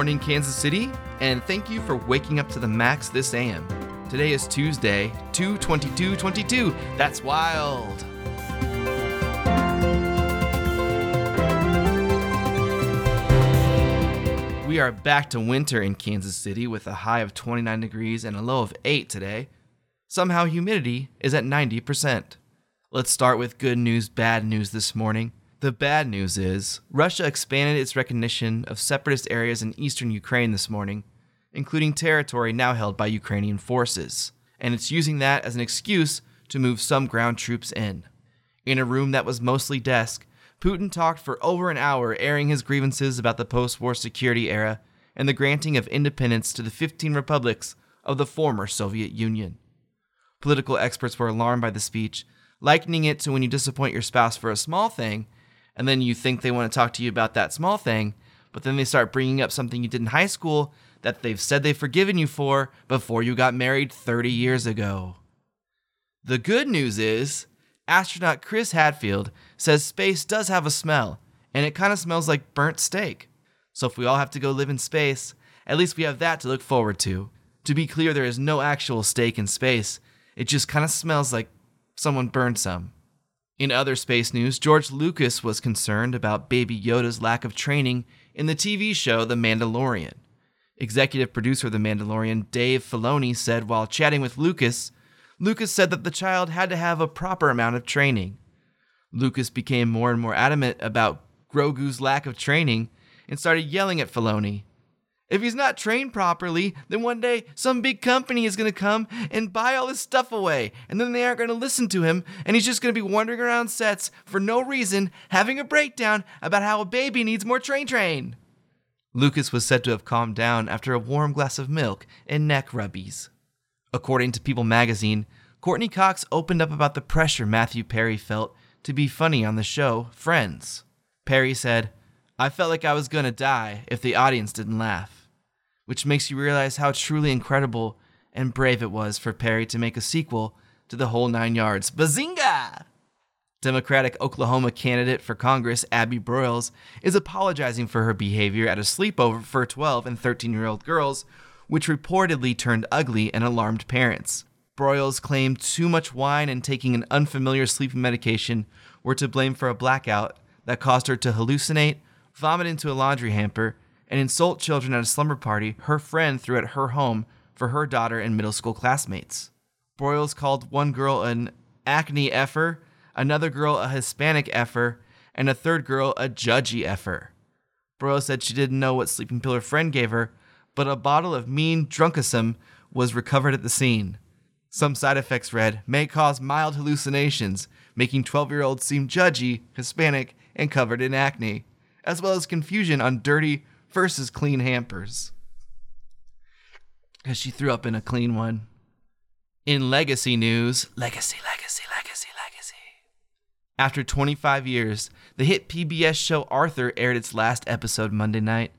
morning, Kansas City, and thank you for waking up to the max this AM. Today is Tuesday, 2 22 22. That's wild. We are back to winter in Kansas City with a high of 29 degrees and a low of 8 today. Somehow humidity is at 90%. Let's start with good news, bad news this morning. The bad news is Russia expanded its recognition of separatist areas in eastern Ukraine this morning, including territory now held by Ukrainian forces, and it's using that as an excuse to move some ground troops in. In a room that was mostly desk, Putin talked for over an hour, airing his grievances about the post war security era and the granting of independence to the 15 republics of the former Soviet Union. Political experts were alarmed by the speech, likening it to when you disappoint your spouse for a small thing, and then you think they want to talk to you about that small thing, but then they start bringing up something you did in high school that they've said they've forgiven you for before you got married 30 years ago. The good news is, astronaut Chris Hadfield says space does have a smell, and it kind of smells like burnt steak. So if we all have to go live in space, at least we have that to look forward to. To be clear, there is no actual steak in space, it just kind of smells like someone burned some. In other space news, George Lucas was concerned about Baby Yoda's lack of training in the TV show The Mandalorian. Executive producer of The Mandalorian, Dave Filoni, said while chatting with Lucas, Lucas said that the child had to have a proper amount of training. Lucas became more and more adamant about Grogu's lack of training and started yelling at Filoni. If he's not trained properly, then one day some big company is going to come and buy all his stuff away, and then they aren't going to listen to him, and he's just going to be wandering around sets for no reason, having a breakdown about how a baby needs more train train. Lucas was said to have calmed down after a warm glass of milk and neck rubbies. According to People magazine, Courteney Cox opened up about the pressure Matthew Perry felt to be funny on the show Friends. Perry said, I felt like I was going to die if the audience didn't laugh. Which makes you realize how truly incredible and brave it was for Perry to make a sequel to the whole nine yards. Bazinga! Democratic Oklahoma candidate for Congress Abby Broyles is apologizing for her behavior at a sleepover for 12 and 13 year old girls, which reportedly turned ugly and alarmed parents. Broyles claimed too much wine and taking an unfamiliar sleeping medication were to blame for a blackout that caused her to hallucinate, vomit into a laundry hamper, and insult children at a slumber party her friend threw at her home for her daughter and middle school classmates. Broyles called one girl an acne effer, another girl a Hispanic effer, and a third girl a judgy effer. Broyles said she didn't know what sleeping pill her friend gave her, but a bottle of mean drunkism was recovered at the scene. Some side effects read may cause mild hallucinations, making 12 year olds seem judgy, Hispanic, and covered in acne, as well as confusion on dirty versus clean hampers. Because she threw up in a clean one. In legacy news, legacy, legacy, legacy, legacy. After 25 years, the hit PBS show Arthur aired its last episode Monday night.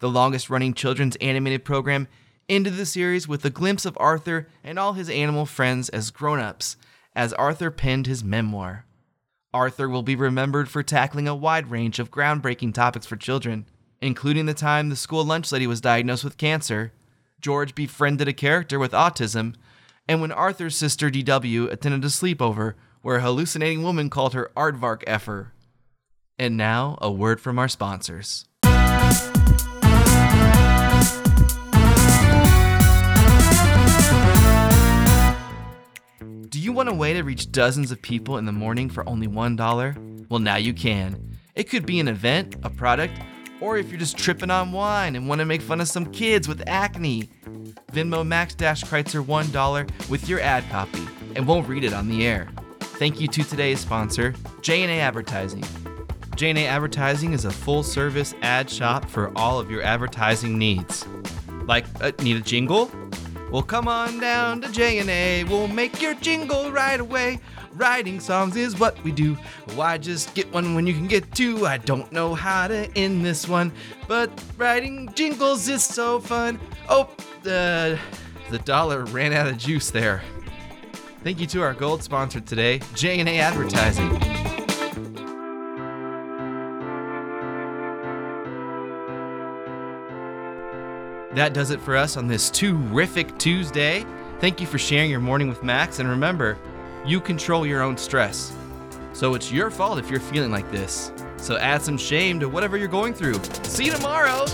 The longest running children's animated program ended the series with a glimpse of Arthur and all his animal friends as grown ups as Arthur penned his memoir. Arthur will be remembered for tackling a wide range of groundbreaking topics for children, including the time the school lunch lady was diagnosed with cancer, George befriended a character with autism, and when Arthur's sister DW attended a sleepover where a hallucinating woman called her Aardvark effer. And now, a word from our sponsors. Do you want a way to reach dozens of people in the morning for only $1? Well, now you can. It could be an event, a product, or if you're just tripping on wine and want to make fun of some kids with acne. Venmo Max Kreitzer $1 with your ad copy, and we'll read it on the air. Thank you to today's sponsor, J&A Advertising. J&A Advertising is a full-service ad shop for all of your advertising needs. Like, uh, need a jingle? Well, come on down to J&A. We'll make your jingle right away. Writing songs is what we do. Why just get one when you can get two? I don't know how to end this one, but writing jingles is so fun. Oh, uh, the dollar ran out of juice there. Thank you to our gold sponsor today, J&A Advertising. That does it for us on this terrific Tuesday. Thank you for sharing your morning with Max, and remember, you control your own stress. So it's your fault if you're feeling like this. So add some shame to whatever you're going through. See you tomorrow!